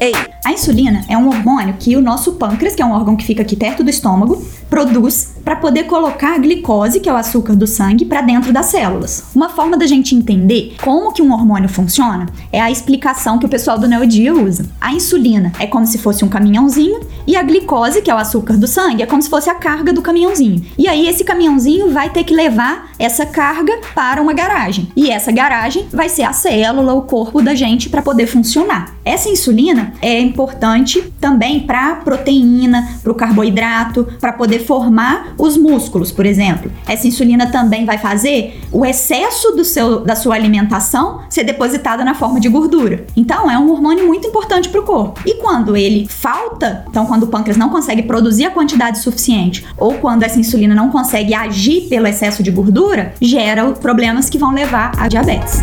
Ei, a insulina é um hormônio que o nosso pâncreas, que é um órgão que fica aqui perto do estômago, produz para poder colocar a glicose, que é o açúcar do sangue, para dentro das células. Uma forma da gente entender como que um hormônio funciona é a explicação que o pessoal do Neodia usa. A insulina é como se fosse um caminhãozinho e a glicose, que é o açúcar do sangue, é como se fosse a carga do caminhãozinho. E aí esse caminhãozinho vai ter que levar essa carga para uma garagem. E essa garagem vai ser a célula, o corpo da gente para poder funcionar. Essa insulina é importante também para proteína, para o carboidrato, para poder formar os músculos, por exemplo. Essa insulina também vai fazer o excesso do seu, da sua alimentação ser depositada na forma de gordura. Então, é um hormônio muito importante para o corpo. E quando ele falta, então quando o pâncreas não consegue produzir a quantidade suficiente, ou quando essa insulina não consegue agir pelo excesso de gordura, gera problemas que vão levar a diabetes.